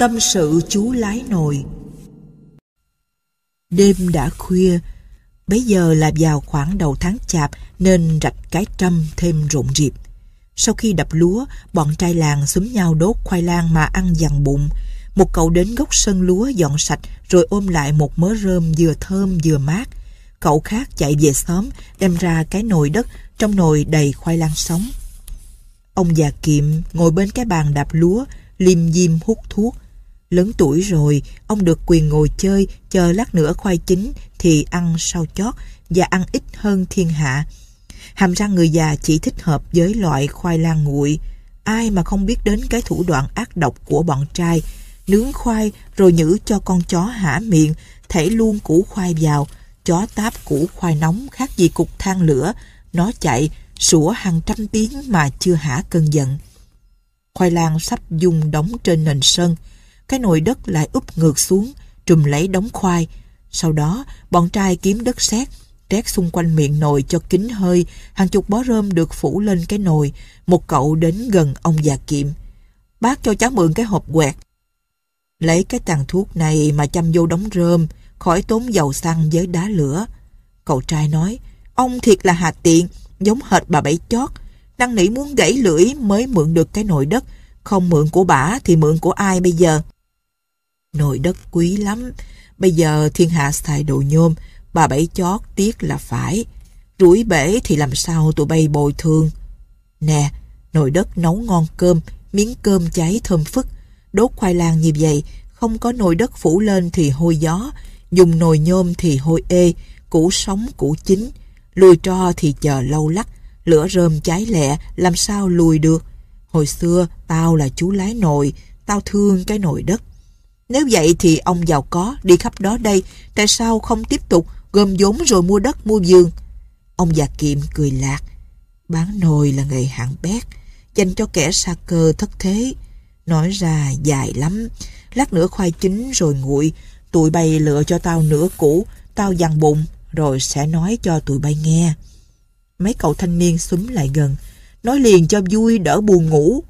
Tâm sự chú lái nồi Đêm đã khuya, bấy giờ là vào khoảng đầu tháng chạp nên rạch cái trăm thêm rộn rịp. Sau khi đập lúa, bọn trai làng xúm nhau đốt khoai lang mà ăn dằn bụng. Một cậu đến gốc sân lúa dọn sạch rồi ôm lại một mớ rơm vừa thơm vừa mát. Cậu khác chạy về xóm, đem ra cái nồi đất, trong nồi đầy khoai lang sống. Ông già kiệm ngồi bên cái bàn đạp lúa, lim dim hút thuốc. Lớn tuổi rồi, ông được quyền ngồi chơi, chờ lát nữa khoai chín thì ăn sau chót và ăn ít hơn thiên hạ. Hàm răng người già chỉ thích hợp với loại khoai lang nguội. Ai mà không biết đến cái thủ đoạn ác độc của bọn trai, nướng khoai rồi nhử cho con chó hả miệng, thảy luôn củ khoai vào, chó táp củ khoai nóng khác gì cục than lửa, nó chạy, sủa hàng trăm tiếng mà chưa hả cơn giận. Khoai lang sắp dùng đóng trên nền sân, cái nồi đất lại úp ngược xuống, trùm lấy đống khoai. Sau đó, bọn trai kiếm đất sét, trét xung quanh miệng nồi cho kín hơi, hàng chục bó rơm được phủ lên cái nồi. Một cậu đến gần ông già kiệm. Bác cho cháu mượn cái hộp quẹt. Lấy cái tàn thuốc này mà chăm vô đống rơm, khỏi tốn dầu xăng với đá lửa. Cậu trai nói, ông thiệt là hà tiện, giống hệt bà bảy chót. Năng nỉ muốn gãy lưỡi mới mượn được cái nồi đất, không mượn của bả thì mượn của ai bây giờ? Nồi đất quý lắm, bây giờ thiên hạ xài đồ nhôm, bà bảy chót tiếc là phải. Rủi bể thì làm sao tụi bay bồi thường. Nè, nồi đất nấu ngon cơm, miếng cơm cháy thơm phức, đốt khoai lang như vậy, không có nồi đất phủ lên thì hôi gió, dùng nồi nhôm thì hôi ê, củ sống củ chín, lùi tro thì chờ lâu lắc, lửa rơm cháy lẹ, làm sao lùi được. Hồi xưa, tao là chú lái nồi, tao thương cái nồi đất. Nếu vậy thì ông giàu có, đi khắp đó đây, tại sao không tiếp tục gom vốn rồi mua đất mua giường? Ông già kiệm cười lạc. Bán nồi là nghề hạng bét, dành cho kẻ xa cơ thất thế. Nói ra dài lắm, lát nữa khoai chín rồi nguội, tụi bay lựa cho tao nửa củ, tao dằn bụng, rồi sẽ nói cho tụi bay nghe. Mấy cậu thanh niên xúm lại gần, nói liền cho vui đỡ buồn ngủ.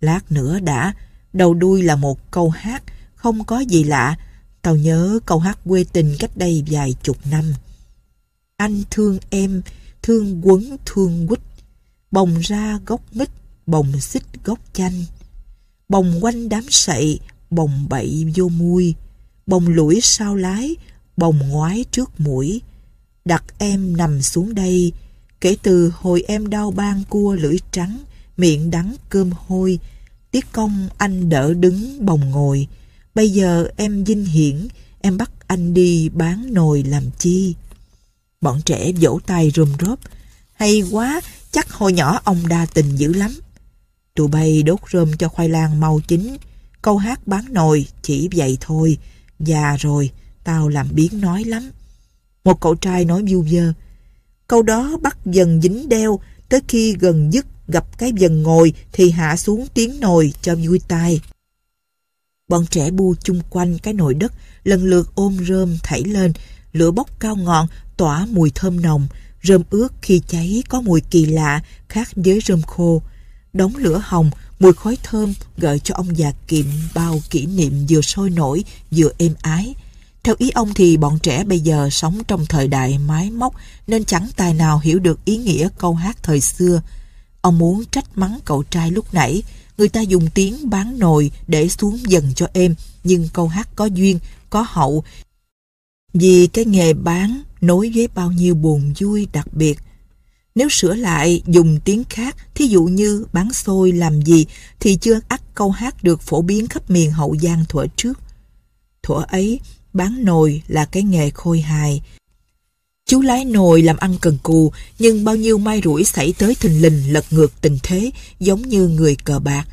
Lát nữa đã, đầu đuôi là một câu hát, không có gì lạ. Tao nhớ câu hát quê tình cách đây vài chục năm. Anh thương em, thương quấn thương quýt, bồng ra gốc mít, bồng xích gốc chanh. Bồng quanh đám sậy, bồng bậy vô mui, bồng lũi sau lái, bồng ngoái trước mũi. Đặt em nằm xuống đây, kể từ hồi em đau ban cua lưỡi trắng, miệng đắng cơm hôi, tiết công anh đỡ đứng bồng ngồi. Bây giờ em dinh hiển, em bắt anh đi bán nồi làm chi? Bọn trẻ vỗ tay rùm rốp. Hay quá, chắc hồi nhỏ ông đa tình dữ lắm. Tụi bay đốt rơm cho khoai lang mau chín. Câu hát bán nồi chỉ vậy thôi. Già rồi, tao làm biến nói lắm. Một cậu trai nói vu vơ. Câu đó bắt dần dính đeo, tới khi gần dứt gặp cái dần ngồi thì hạ xuống tiếng nồi cho vui tai. Bọn trẻ bu chung quanh cái nồi đất, lần lượt ôm rơm thảy lên, lửa bốc cao ngọn, tỏa mùi thơm nồng, rơm ướt khi cháy có mùi kỳ lạ, khác với rơm khô. Đống lửa hồng, mùi khói thơm gợi cho ông già kiệm bao kỷ niệm vừa sôi nổi, vừa êm ái. Theo ý ông thì bọn trẻ bây giờ sống trong thời đại máy móc nên chẳng tài nào hiểu được ý nghĩa câu hát thời xưa. Ông muốn trách mắng cậu trai lúc nãy, người ta dùng tiếng bán nồi để xuống dần cho êm, nhưng câu hát có duyên, có hậu. Vì cái nghề bán nối với bao nhiêu buồn vui đặc biệt. Nếu sửa lại dùng tiếng khác, thí dụ như bán xôi làm gì, thì chưa ắt câu hát được phổ biến khắp miền Hậu Giang thuở trước. Thuở ấy, bán nồi là cái nghề khôi hài. Chú lái nồi làm ăn cần cù, nhưng bao nhiêu may rủi xảy tới thình lình lật ngược tình thế, giống như người cờ bạc.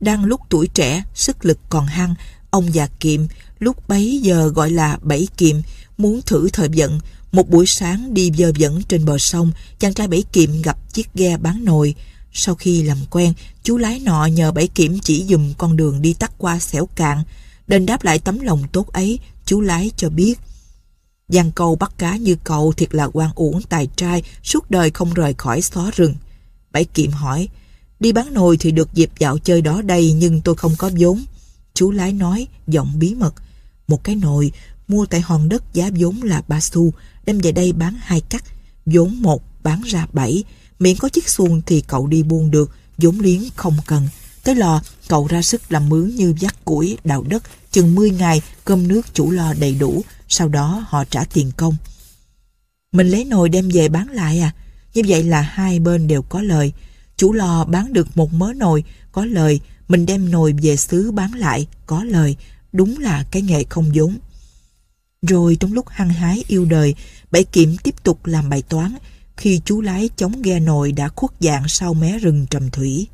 Đang lúc tuổi trẻ, sức lực còn hăng, ông già kiệm, lúc bấy giờ gọi là bảy kiệm, muốn thử thời vận. Một buổi sáng đi dơ dẫn trên bờ sông, chàng trai bảy kiệm gặp chiếc ghe bán nồi. Sau khi làm quen, chú lái nọ nhờ bảy kiểm chỉ dùm con đường đi tắt qua xẻo cạn. Đền đáp lại tấm lòng tốt ấy, chú lái cho biết. Giang câu bắt cá như cậu thiệt là quan uổng tài trai, suốt đời không rời khỏi xó rừng. Bảy kiệm hỏi, đi bán nồi thì được dịp dạo chơi đó đây nhưng tôi không có vốn. Chú lái nói, giọng bí mật. Một cái nồi, mua tại hòn đất giá vốn là ba xu, đem về đây bán hai cắt. vốn một, bán ra bảy. Miễn có chiếc xuồng thì cậu đi buôn được, vốn liếng không cần. Tới lò, cậu ra sức làm mướn như dắt củi, đào đất, chừng 10 ngày, cơm nước chủ lò đầy đủ, sau đó họ trả tiền công. Mình lấy nồi đem về bán lại à? Như vậy là hai bên đều có lời. Chủ lò bán được một mớ nồi, có lời. Mình đem nồi về xứ bán lại, có lời. Đúng là cái nghề không vốn. Rồi trong lúc hăng hái yêu đời, Bảy Kiểm tiếp tục làm bài toán khi chú lái chống ghe nồi đã khuất dạng sau mé rừng trầm thủy.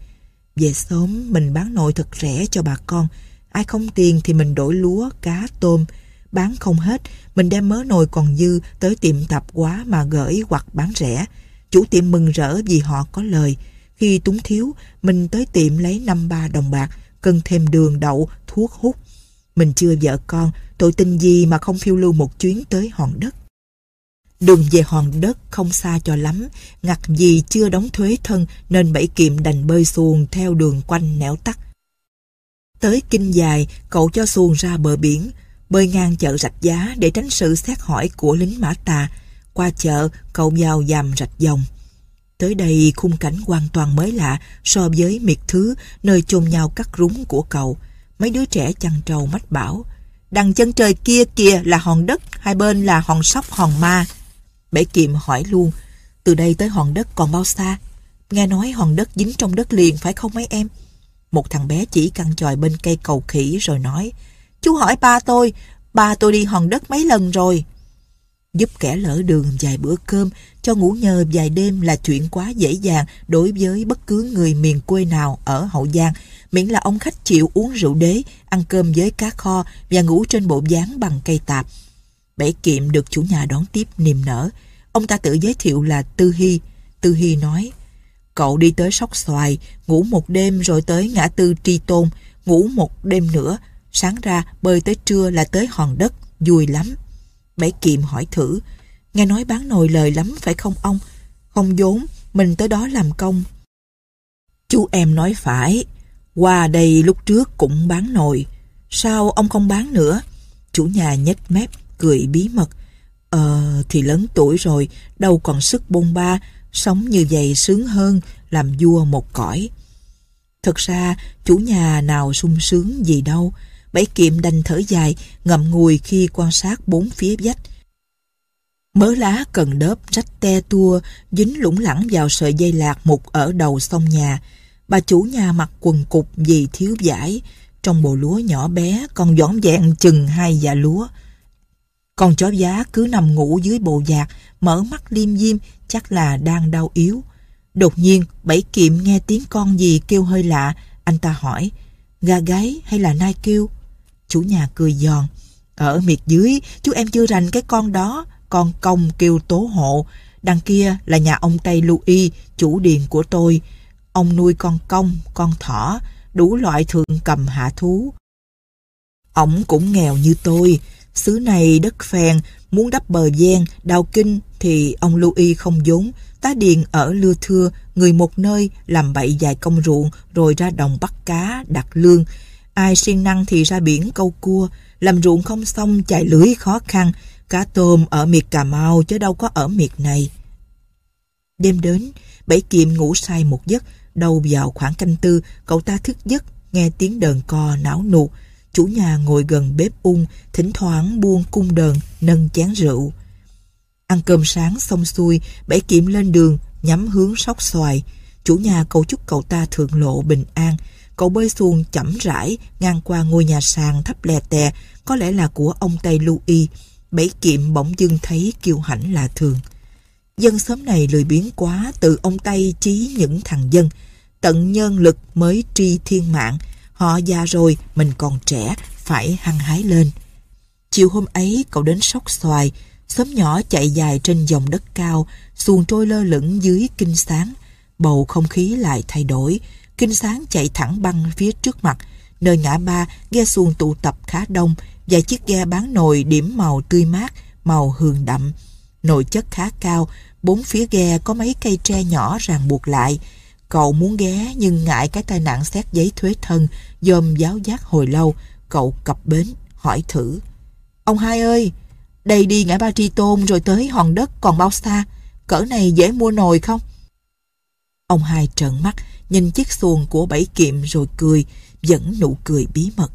Về sớm mình bán nội thật rẻ cho bà con. Ai không tiền thì mình đổi lúa, cá, tôm. Bán không hết, mình đem mớ nồi còn dư tới tiệm tạp quá mà gửi hoặc bán rẻ. Chủ tiệm mừng rỡ vì họ có lời. Khi túng thiếu, mình tới tiệm lấy năm ba đồng bạc, cần thêm đường đậu, thuốc hút. Mình chưa vợ con, tội tình gì mà không phiêu lưu một chuyến tới hòn đất. Đường về hòn đất không xa cho lắm, ngặt gì chưa đóng thuế thân nên bảy kiệm đành bơi xuồng theo đường quanh nẻo tắt. Tới kinh dài, cậu cho xuồng ra bờ biển, bơi ngang chợ rạch giá để tránh sự xét hỏi của lính mã tà. Qua chợ, cậu vào dàm rạch dòng. Tới đây khung cảnh hoàn toàn mới lạ so với miệt thứ nơi chôn nhau cắt rúng của cậu. Mấy đứa trẻ chăn trầu mách bảo. Đằng chân trời kia kìa là hòn đất, hai bên là hòn sóc hòn ma. Bể kiệm hỏi luôn, từ đây tới hòn đất còn bao xa? Nghe nói hòn đất dính trong đất liền phải không mấy em? Một thằng bé chỉ căng tròi bên cây cầu khỉ rồi nói, Chú hỏi ba tôi, ba tôi đi hòn đất mấy lần rồi. Giúp kẻ lỡ đường vài bữa cơm, cho ngủ nhờ vài đêm là chuyện quá dễ dàng đối với bất cứ người miền quê nào ở Hậu Giang, miễn là ông khách chịu uống rượu đế, ăn cơm với cá kho và ngủ trên bộ dáng bằng cây tạp. Bảy kiệm được chủ nhà đón tiếp niềm nở. Ông ta tự giới thiệu là Tư Hy. Tư Hy nói, cậu đi tới sóc xoài, ngủ một đêm rồi tới ngã tư Tri Tôn, ngủ một đêm nữa, sáng ra bơi tới trưa là tới hòn đất, vui lắm. Bảy kiệm hỏi thử, nghe nói bán nồi lời lắm phải không ông? Không vốn, mình tới đó làm công. Chú em nói phải, qua đây lúc trước cũng bán nồi, sao ông không bán nữa? Chủ nhà nhếch mép, cười bí mật. Ờ, thì lớn tuổi rồi, đâu còn sức bôn ba, sống như vậy sướng hơn, làm vua một cõi. Thật ra, chủ nhà nào sung sướng gì đâu. Bảy kiệm đành thở dài, ngậm ngùi khi quan sát bốn phía vách. Mớ lá cần đớp rách te tua, dính lủng lẳng vào sợi dây lạc mục ở đầu sông nhà. Bà chủ nhà mặc quần cục vì thiếu giải, trong bộ lúa nhỏ bé còn dõm dẹn chừng hai dạ lúa. Con chó giá cứ nằm ngủ dưới bộ giạc, mở mắt liêm diêm, chắc là đang đau yếu. Đột nhiên, Bảy Kiệm nghe tiếng con gì kêu hơi lạ, anh ta hỏi, gà gáy hay là nai kêu? Chủ nhà cười giòn, ở miệt dưới, chú em chưa rành cái con đó, con công kêu tố hộ. Đằng kia là nhà ông Tây Louis, chủ điền của tôi. Ông nuôi con công, con thỏ, đủ loại thượng cầm hạ thú. ổng cũng nghèo như tôi, xứ này đất phèn, muốn đắp bờ gian, đào kinh thì ông Louis không vốn, tá điền ở lưa thưa, người một nơi làm bậy dài công ruộng rồi ra đồng bắt cá, đặt lương. Ai siêng năng thì ra biển câu cua, làm ruộng không xong chạy lưới khó khăn, cá tôm ở miệt Cà Mau chứ đâu có ở miệt này. Đêm đến, Bảy Kiệm ngủ say một giấc, đầu vào khoảng canh tư, cậu ta thức giấc, nghe tiếng đờn co não nụt. Chủ nhà ngồi gần bếp ung, thỉnh thoảng buông cung đờn, nâng chén rượu. Ăn cơm sáng xong xuôi, Bảy Kiệm lên đường, nhắm hướng sóc xoài. Chủ nhà cầu chúc cậu ta thượng lộ bình an. Cậu bơi xuồng chậm rãi, ngang qua ngôi nhà sàn thấp lè tè, có lẽ là của ông Tây Louis. Bảy Kiệm bỗng dưng thấy kiêu hãnh là thường. Dân xóm này lười biếng quá từ ông Tây chí những thằng dân. Tận nhân lực mới tri thiên mạng, Họ già rồi, mình còn trẻ, phải hăng hái lên. Chiều hôm ấy cậu đến sóc xoài, xóm nhỏ chạy dài trên dòng đất cao, xuồng trôi lơ lửng dưới kinh sáng. Bầu không khí lại thay đổi, kinh sáng chạy thẳng băng phía trước mặt. Nơi ngã ba, ghe xuồng tụ tập khá đông, vài chiếc ghe bán nồi điểm màu tươi mát, màu hường đậm. Nồi chất khá cao, bốn phía ghe có mấy cây tre nhỏ ràng buộc lại. Cậu muốn ghé nhưng ngại cái tai nạn xét giấy thuế thân, dòm giáo giác hồi lâu, cậu cập bến, hỏi thử. Ông hai ơi, đây đi ngã ba tri tôn rồi tới hòn đất còn bao xa, cỡ này dễ mua nồi không? Ông hai trợn mắt, nhìn chiếc xuồng của bảy kiệm rồi cười, vẫn nụ cười bí mật.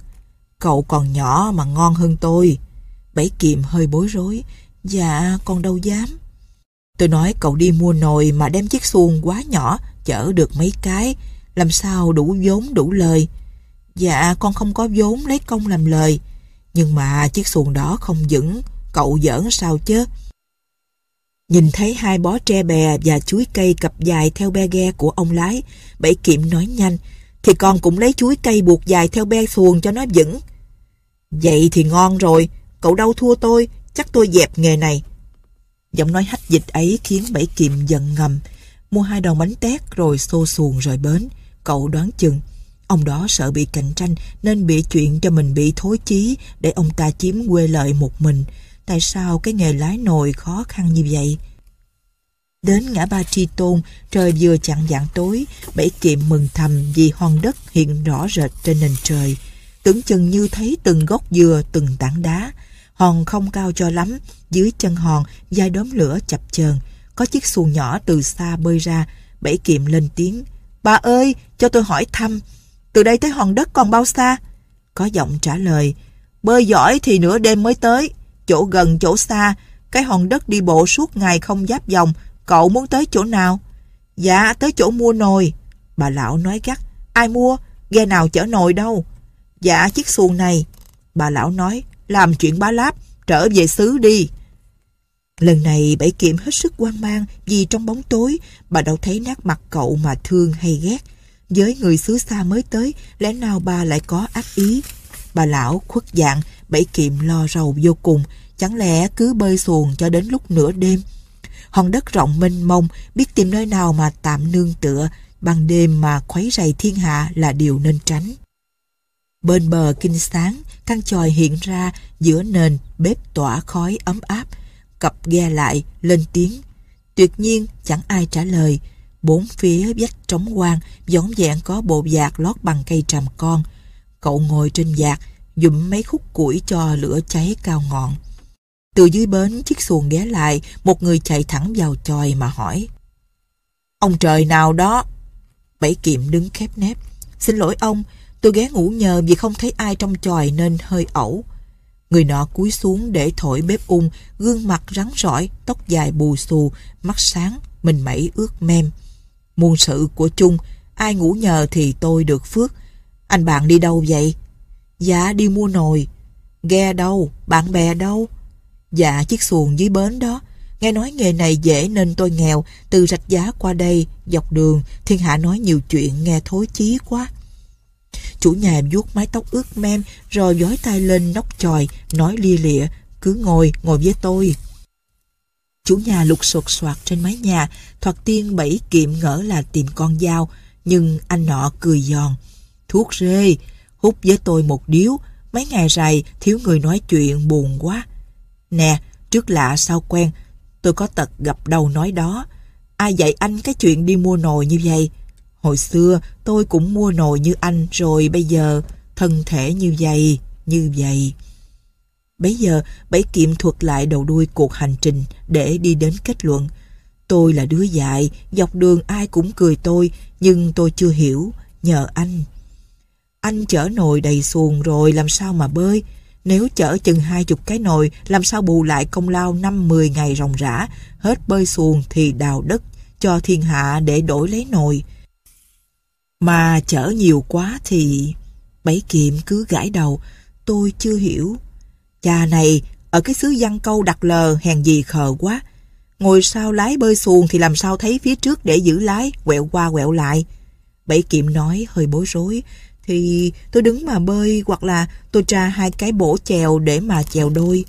Cậu còn nhỏ mà ngon hơn tôi. Bảy kiệm hơi bối rối. Dạ, con đâu dám. Tôi nói cậu đi mua nồi mà đem chiếc xuồng quá nhỏ, chở được mấy cái, làm sao đủ vốn đủ lời. Dạ, con không có vốn lấy công làm lời. Nhưng mà chiếc xuồng đó không vững, cậu giỡn sao chứ? Nhìn thấy hai bó tre bè và chuối cây cặp dài theo be ghe của ông lái, Bảy Kiệm nói nhanh, thì con cũng lấy chuối cây buộc dài theo be xuồng cho nó vững. Vậy thì ngon rồi, cậu đâu thua tôi, chắc tôi dẹp nghề này. Giọng nói hách dịch ấy khiến Bảy Kiệm giận ngầm, mua hai đòn bánh tét rồi xô xuồng rời bến. Cậu đoán chừng, ông đó sợ bị cạnh tranh nên bị chuyện cho mình bị thối chí để ông ta chiếm quê lợi một mình. Tại sao cái nghề lái nồi khó khăn như vậy? Đến ngã ba Tri Tôn, trời vừa chặn dạng tối, Bảy Kiệm mừng thầm vì hòn đất hiện rõ rệt trên nền trời. Tưởng chừng như thấy từng gốc dừa, từng tảng đá. Hòn không cao cho lắm, dưới chân hòn, dai đốm lửa chập chờn Có chiếc xuồng nhỏ từ xa bơi ra, Bảy Kiệm lên tiếng. Bà ơi, cho tôi hỏi thăm, từ đây tới hòn đất còn bao xa? Có giọng trả lời, bơi giỏi thì nửa đêm mới tới, chỗ gần chỗ xa, cái hòn đất đi bộ suốt ngày không giáp dòng, Cậu muốn tới chỗ nào? Dạ, tới chỗ mua nồi. Bà lão nói gắt. Ai mua? Ghe nào chở nồi đâu? Dạ, chiếc xuồng này. Bà lão nói, làm chuyện bá láp, trở về xứ đi. Lần này Bảy Kiệm hết sức quan mang vì trong bóng tối bà đâu thấy nét mặt cậu mà thương hay ghét. Với người xứ xa mới tới, lẽ nào bà lại có ác ý? Bà lão khuất dạng, Bảy Kiệm lo rầu vô cùng, chẳng lẽ cứ bơi xuồng cho đến lúc nửa đêm hòn đất rộng mênh mông, biết tìm nơi nào mà tạm nương tựa, ban đêm mà khuấy rầy thiên hạ là điều nên tránh. Bên bờ kinh sáng, căn chòi hiện ra giữa nền bếp tỏa khói ấm áp, cặp ghe lại, lên tiếng. Tuyệt nhiên chẳng ai trả lời, bốn phía vách trống quang, dõng dẹn có bộ dạc lót bằng cây tràm con. Cậu ngồi trên dạc, dụm mấy khúc củi cho lửa cháy cao ngọn. Từ dưới bến chiếc xuồng ghé lại, một người chạy thẳng vào chòi mà hỏi. Ông trời nào đó? Bảy kiệm đứng khép nép. Xin lỗi ông, tôi ghé ngủ nhờ vì không thấy ai trong chòi nên hơi ẩu. Người nọ cúi xuống để thổi bếp ung, gương mặt rắn rỏi, tóc dài bù xù, mắt sáng, mình mẩy ướt mem. Muôn sự của chung, ai ngủ nhờ thì tôi được phước. Anh bạn đi đâu vậy? Dạ đi mua nồi. Ghe đâu? Bạn bè đâu? Dạ chiếc xuồng dưới bến đó Nghe nói nghề này dễ nên tôi nghèo Từ rạch giá qua đây Dọc đường Thiên Hạ nói nhiều chuyện nghe thối chí quá Chủ nhà vuốt mái tóc ướt mem Rồi giói tay lên nóc chòi Nói lia lịa Cứ ngồi, ngồi với tôi Chủ nhà lục sột soạt trên mái nhà Thoạt tiên bảy kiệm ngỡ là tìm con dao Nhưng anh nọ cười giòn Thuốc rê Hút với tôi một điếu Mấy ngày rày thiếu người nói chuyện buồn quá Nè, trước lạ sao quen, tôi có tật gặp đầu nói đó. Ai dạy anh cái chuyện đi mua nồi như vậy? Hồi xưa tôi cũng mua nồi như anh rồi bây giờ thân thể như vậy, như vậy. Bây giờ Bảy Kiệm thuật lại đầu đuôi cuộc hành trình để đi đến kết luận. Tôi là đứa dại, dọc đường ai cũng cười tôi, nhưng tôi chưa hiểu, nhờ anh. Anh chở nồi đầy xuồng rồi làm sao mà bơi? Nếu chở chừng hai chục cái nồi, làm sao bù lại công lao năm mười ngày ròng rã, hết bơi xuồng thì đào đất cho thiên hạ để đổi lấy nồi. Mà chở nhiều quá thì... Bảy kiệm cứ gãi đầu, tôi chưa hiểu. Cha này, ở cái xứ văn câu đặt lờ hèn gì khờ quá. Ngồi sau lái bơi xuồng thì làm sao thấy phía trước để giữ lái, quẹo qua quẹo lại. Bảy kiệm nói hơi bối rối, thì tôi đứng mà bơi hoặc là tôi tra hai cái bổ chèo để mà chèo đôi.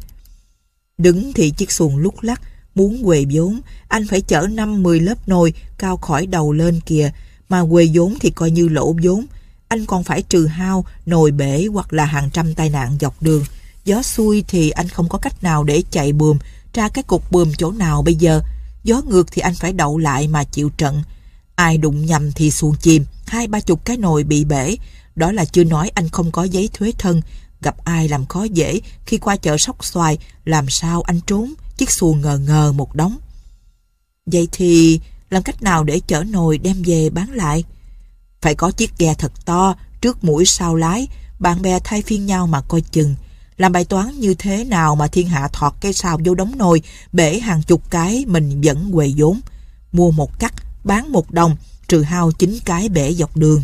Đứng thì chiếc xuồng lúc lắc, muốn quề vốn, anh phải chở 5-10 lớp nồi cao khỏi đầu lên kìa, mà quê vốn thì coi như lỗ vốn. Anh còn phải trừ hao, nồi bể hoặc là hàng trăm tai nạn dọc đường. Gió xuôi thì anh không có cách nào để chạy bùm, tra cái cục bùm chỗ nào bây giờ. Gió ngược thì anh phải đậu lại mà chịu trận. Ai đụng nhầm thì xuồng chìm, hai ba chục cái nồi bị bể. Đó là chưa nói anh không có giấy thuế thân. Gặp ai làm khó dễ, khi qua chợ sóc xoài, làm sao anh trốn, chiếc xuồng ngờ ngờ một đống. Vậy thì làm cách nào để chở nồi đem về bán lại? Phải có chiếc ghe thật to, trước mũi sau lái, bạn bè thay phiên nhau mà coi chừng. Làm bài toán như thế nào mà thiên hạ thọt cây xào vô đống nồi, bể hàng chục cái mình vẫn quầy vốn. Mua một cắt, bán một đồng, trừ hao chín cái bể dọc đường.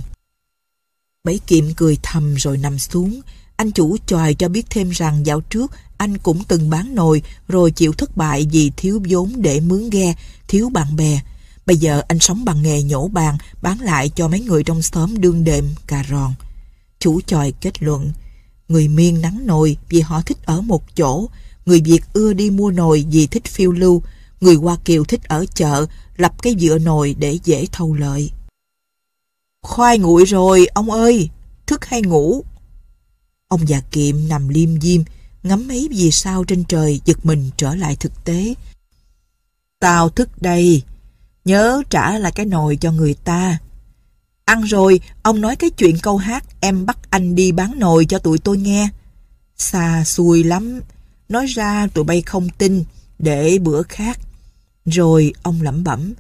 bảy kiệm cười thầm rồi nằm xuống. Anh chủ tròi cho biết thêm rằng dạo trước anh cũng từng bán nồi rồi chịu thất bại vì thiếu vốn để mướn ghe, thiếu bạn bè. Bây giờ anh sống bằng nghề nhổ bàn, bán lại cho mấy người trong xóm đương đệm, cà ròn. Chủ tròi kết luận, người miên nắng nồi vì họ thích ở một chỗ, người Việt ưa đi mua nồi vì thích phiêu lưu, người Hoa Kiều thích ở chợ, lập cái dựa nồi để dễ thâu lợi. Khoai nguội rồi, ông ơi, thức hay ngủ? Ông già kiệm nằm liêm diêm, ngắm mấy vì sao trên trời giật mình trở lại thực tế. Tao thức đây, nhớ trả lại cái nồi cho người ta. Ăn rồi, ông nói cái chuyện câu hát em bắt anh đi bán nồi cho tụi tôi nghe. Xa xui lắm, nói ra tụi bay không tin, để bữa khác. Rồi ông lẩm bẩm,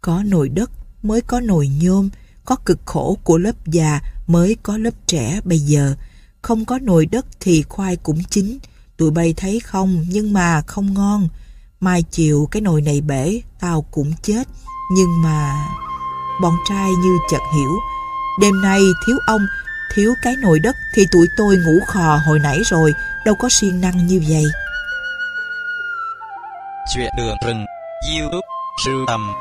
có nồi đất mới có nồi nhôm, có cực khổ của lớp già mới có lớp trẻ bây giờ. Không có nồi đất thì khoai cũng chín, tụi bay thấy không nhưng mà không ngon. Mai chiều cái nồi này bể, tao cũng chết. Nhưng mà... Bọn trai như chợt hiểu. Đêm nay thiếu ông, thiếu cái nồi đất thì tụi tôi ngủ khò hồi nãy rồi, đâu có siêng năng như vậy. Chuyện đường rừng, YouTube, sưu tầm